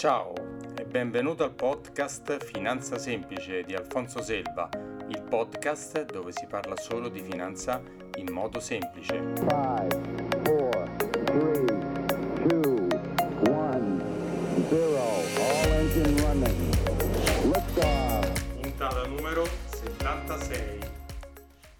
Ciao e benvenuto al podcast Finanza Semplice di Alfonso Selva, il podcast dove si parla solo di finanza in modo semplice. 5, 4, 3, 2, 1, 0, all engine running. Liftoff. Puntata numero 76.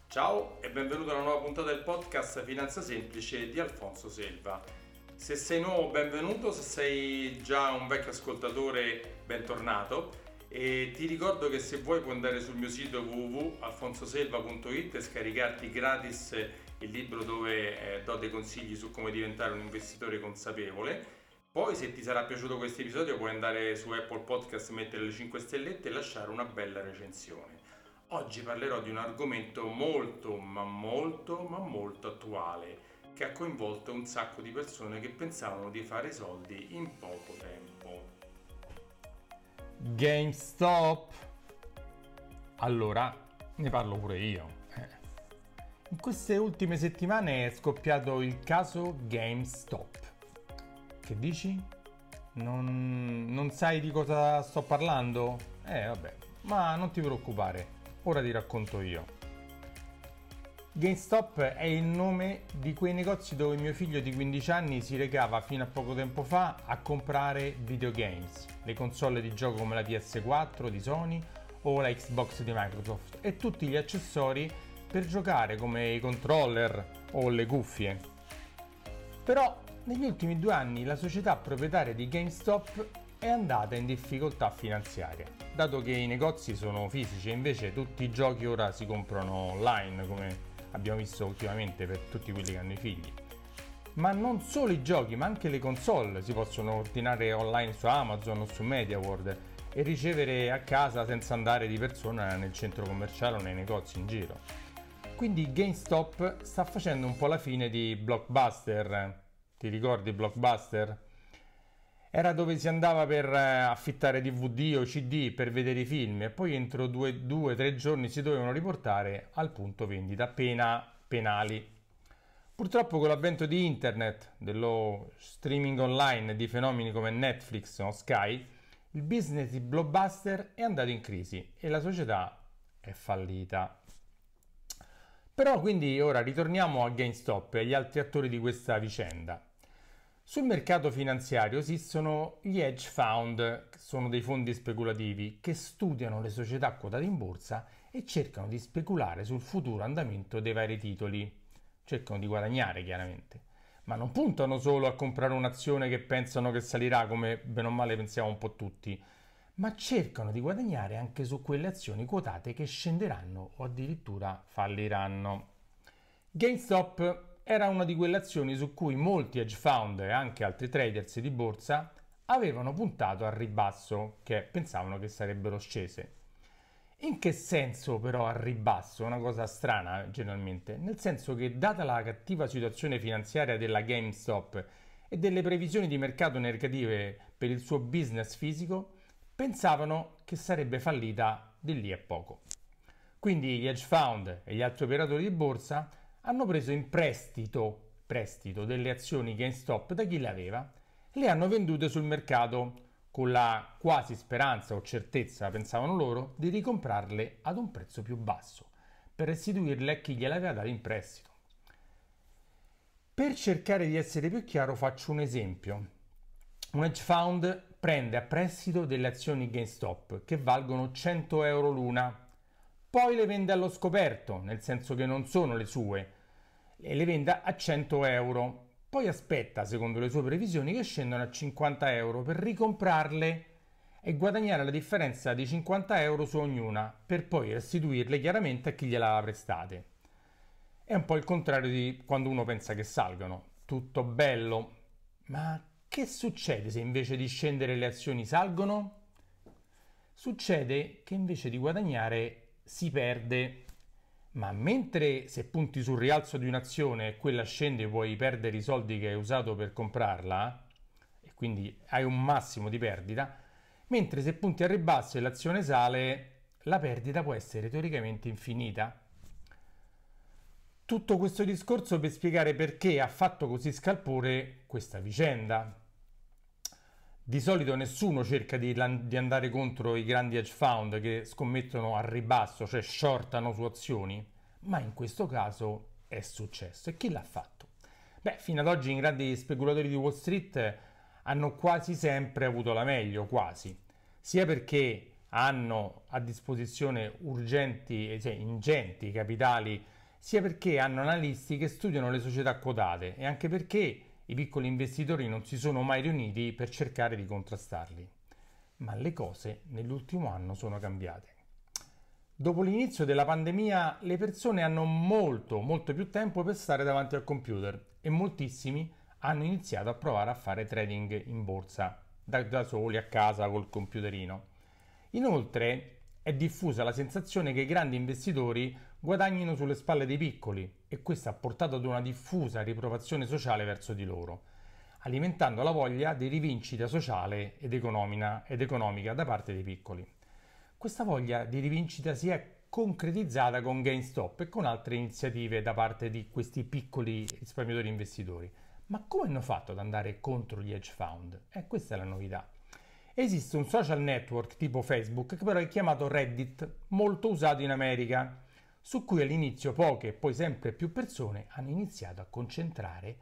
Ciao e benvenuto alla nuova puntata del podcast Finanza Semplice di Alfonso Selva. Se sei nuovo, benvenuto, se sei già un vecchio ascoltatore, bentornato. E ti ricordo che se vuoi puoi andare sul mio sito www.alfonsoselva.it e scaricarti gratis il libro dove eh, do dei consigli su come diventare un investitore consapevole. Poi se ti sarà piaciuto questo episodio puoi andare su Apple Podcast, mettere le 5 stellette e lasciare una bella recensione. Oggi parlerò di un argomento molto ma molto ma molto attuale che ha coinvolto un sacco di persone che pensavano di fare soldi in poco tempo. GameStop. Allora, ne parlo pure io. Eh. In queste ultime settimane è scoppiato il caso GameStop. Che dici? Non, non sai di cosa sto parlando? Eh vabbè, ma non ti preoccupare, ora ti racconto io. GameStop è il nome di quei negozi dove mio figlio di 15 anni si recava fino a poco tempo fa a comprare videogames, le console di gioco come la PS4 di Sony o la Xbox di Microsoft. E tutti gli accessori per giocare come i controller o le cuffie. Però negli ultimi due anni la società proprietaria di GameStop è andata in difficoltà finanziaria, dato che i negozi sono fisici e invece tutti i giochi ora si comprano online come abbiamo visto ultimamente per tutti quelli che hanno i figli. Ma non solo i giochi, ma anche le console si possono ordinare online su Amazon o su MediaWorld e ricevere a casa senza andare di persona nel centro commerciale o nei negozi in giro. Quindi GameStop sta facendo un po' la fine di Blockbuster. Ti ricordi Blockbuster? Era dove si andava per eh, affittare DVD o CD per vedere i film e poi entro due o tre giorni si dovevano riportare al punto vendita, pena penali. Purtroppo con l'avvento di internet, dello streaming online di fenomeni come Netflix o Sky, il business di Blockbuster è andato in crisi e la società è fallita. Però quindi ora ritorniamo a GameStop e agli altri attori di questa vicenda. Sul mercato finanziario esistono gli hedge fund, che sono dei fondi speculativi che studiano le società quotate in borsa e cercano di speculare sul futuro andamento dei vari titoli. Cercano di guadagnare chiaramente, ma non puntano solo a comprare un'azione che pensano che salirà come bene o male pensiamo un po' tutti, ma cercano di guadagnare anche su quelle azioni quotate che scenderanno o addirittura falliranno. GameStop era una di quelle azioni su cui molti hedge fund e anche altri traders di borsa avevano puntato al ribasso, che pensavano che sarebbero scese. In che senso però al ribasso? Una cosa strana generalmente, nel senso che data la cattiva situazione finanziaria della GameStop e delle previsioni di mercato negative per il suo business fisico, pensavano che sarebbe fallita di lì a poco. Quindi gli hedge fund e gli altri operatori di borsa hanno preso in prestito, prestito delle azioni GameStop da chi le aveva e le hanno vendute sul mercato con la quasi speranza o certezza, pensavano loro, di ricomprarle ad un prezzo più basso per restituirle a chi gliele aveva date in prestito. Per cercare di essere più chiaro faccio un esempio. Un hedge fund prende a prestito delle azioni GameStop che valgono 100 euro l'una poi le vende allo scoperto, nel senso che non sono le sue, e le vende a 100 euro. Poi aspetta, secondo le sue previsioni, che scendano a 50 euro per ricomprarle e guadagnare la differenza di 50 euro su ognuna, per poi restituirle chiaramente a chi gliela ha prestate. È un po' il contrario di quando uno pensa che salgano. Tutto bello. Ma che succede se invece di scendere le azioni salgono? Succede che invece di guadagnare si perde. Ma mentre se punti sul rialzo di un'azione e quella scende puoi perdere i soldi che hai usato per comprarla, e quindi hai un massimo di perdita, mentre se punti al ribasso e l'azione sale, la perdita può essere teoricamente infinita. Tutto questo discorso per spiegare perché ha fatto così scalpore questa vicenda. Di solito nessuno cerca di, di, andare contro i grandi hedge fund che scommettono a ribasso, cioè shortano su azioni, ma in questo caso è successo. E chi l'ha fatto? Beh, fino ad oggi i grandi speculatori di Wall Street hanno quasi sempre avuto la meglio, quasi, sia perché hanno a disposizione urgenti, cioè ingenti capitali, sia perché hanno analisti che studiano le società quotate e anche perché i piccoli investitori non si sono mai riuniti per cercare di contrastarli. Ma le cose nell'ultimo anno sono cambiate. Dopo l'inizio della pandemia le persone hanno molto, molto più tempo per stare davanti al computer e moltissimi hanno iniziato a provare a fare trading in borsa da, da soli a casa col computerino. Inoltre è diffusa la sensazione che i grandi investitori guadagnino sulle spalle dei piccoli e questo ha portato ad una diffusa riprovazione sociale verso di loro, alimentando la voglia di rivincita sociale ed ed economica da parte dei piccoli. Questa voglia di rivincita si è concretizzata con GameStop e con altre iniziative da parte di questi piccoli risparmiatori investitori. Ma come hanno fatto ad andare contro gli hedge fund? Eh, questa è la novità. Esiste un social network tipo Facebook che però è chiamato Reddit, molto usato in America, su cui all'inizio poche e poi sempre più persone hanno iniziato a concentrare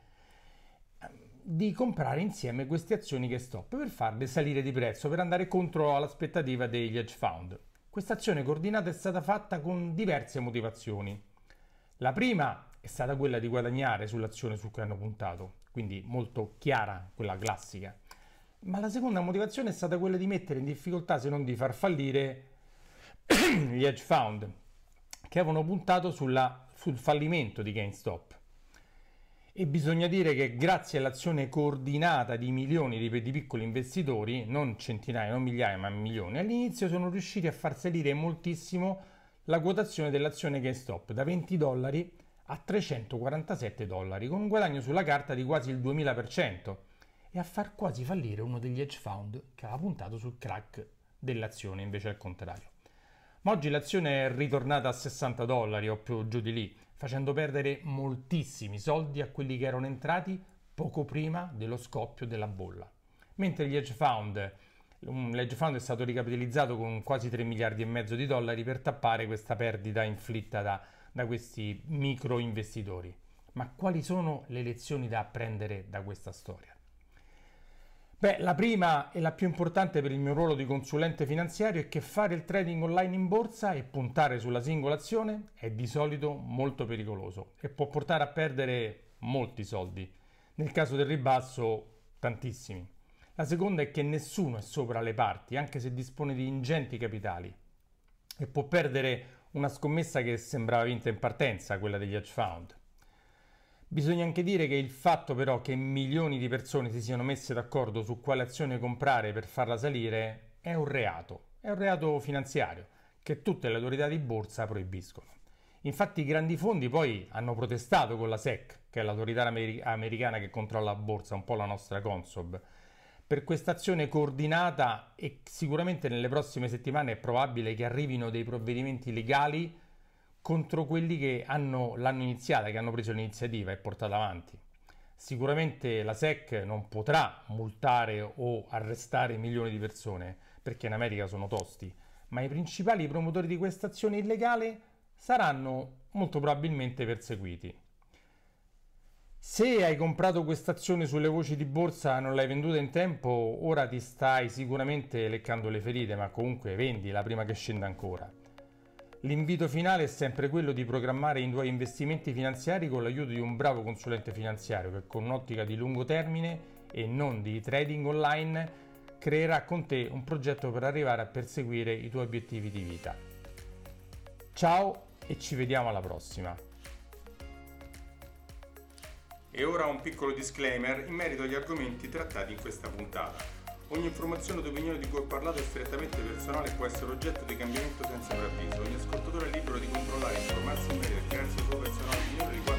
ehm, di comprare insieme queste azioni che stop per farle salire di prezzo, per andare contro l'aspettativa degli hedge fund. Questa azione coordinata è stata fatta con diverse motivazioni. La prima è stata quella di guadagnare sull'azione su cui hanno puntato, quindi molto chiara, quella classica. Ma la seconda motivazione è stata quella di mettere in difficoltà, se non di far fallire, gli hedge fund che avevano puntato sulla, sul fallimento di GameStop. E bisogna dire che grazie all'azione coordinata di milioni di, di, piccoli investitori, non centinaia, non migliaia, ma milioni, all'inizio sono riusciti a far salire moltissimo la quotazione dell'azione GameStop da 20 dollari a 347 dollari, con un guadagno sulla carta di quasi il 2000% a far quasi fallire uno degli hedge fund che aveva puntato sul crack dell'azione invece al contrario. Ma oggi l'azione è ritornata a 60 dollari o più giù di lì, facendo perdere moltissimi soldi a quelli che erano entrati poco prima dello scoppio della bolla. Mentre gli hedge fund, l'hedge fund è stato ricapitalizzato con quasi 3 miliardi e mezzo di dollari per tappare questa perdita inflitta da, da questi micro investitori. Ma quali sono le lezioni da apprendere da questa storia? Beh, la prima e la più importante per il mio ruolo di consulente finanziario è che fare il trading online in borsa e puntare sulla singola azione è di solito molto pericoloso e può portare a perdere molti soldi. Nel caso del ribasso, tantissimi. La seconda è che nessuno è sopra le parti, anche se dispone di ingenti capitali, e può perdere una scommessa che sembrava vinta in partenza, quella degli hedge fund. Bisogna anche dire che il fatto però che milioni di persone si siano messe d'accordo su quale azione comprare per farla salire è un reato, è un reato finanziario che tutte le autorità di borsa proibiscono. Infatti i grandi fondi poi hanno protestato con la SEC, che è l'autorità amer- americana che controlla la borsa, un po' la nostra Consob, per questa azione coordinata e sicuramente nelle prossime settimane è probabile che arrivino dei provvedimenti legali contro quelli che hanno, l'hanno iniziata, che hanno preso l'iniziativa e portata avanti. Sicuramente la SEC non potrà multare o arrestare milioni di persone, perché in America sono tosti, ma i principali promotori di questa azione illegale saranno molto probabilmente perseguiti. Se hai comprato questa azione sulle voci di borsa e non l'hai venduta in tempo, ora ti stai sicuramente leccando le ferite, ma comunque vendila prima che scenda ancora. L'invito finale è sempre quello di programmare i tuoi investimenti finanziari con l'aiuto di un bravo consulente finanziario che con un'ottica di lungo termine e non di trading online creerà con te un progetto per arrivare a perseguire i tuoi obiettivi di vita. Ciao e ci vediamo alla prossima. E ora un piccolo disclaimer in merito agli argomenti trattati in questa puntata. Ogni informazione o opinione di cui ho parlato è strettamente personale e può essere oggetto di cambiamento senza preavviso. Ogni ascoltatore è libero di controllare e informarsi in merito a crearsi la sua personale opinione riguardo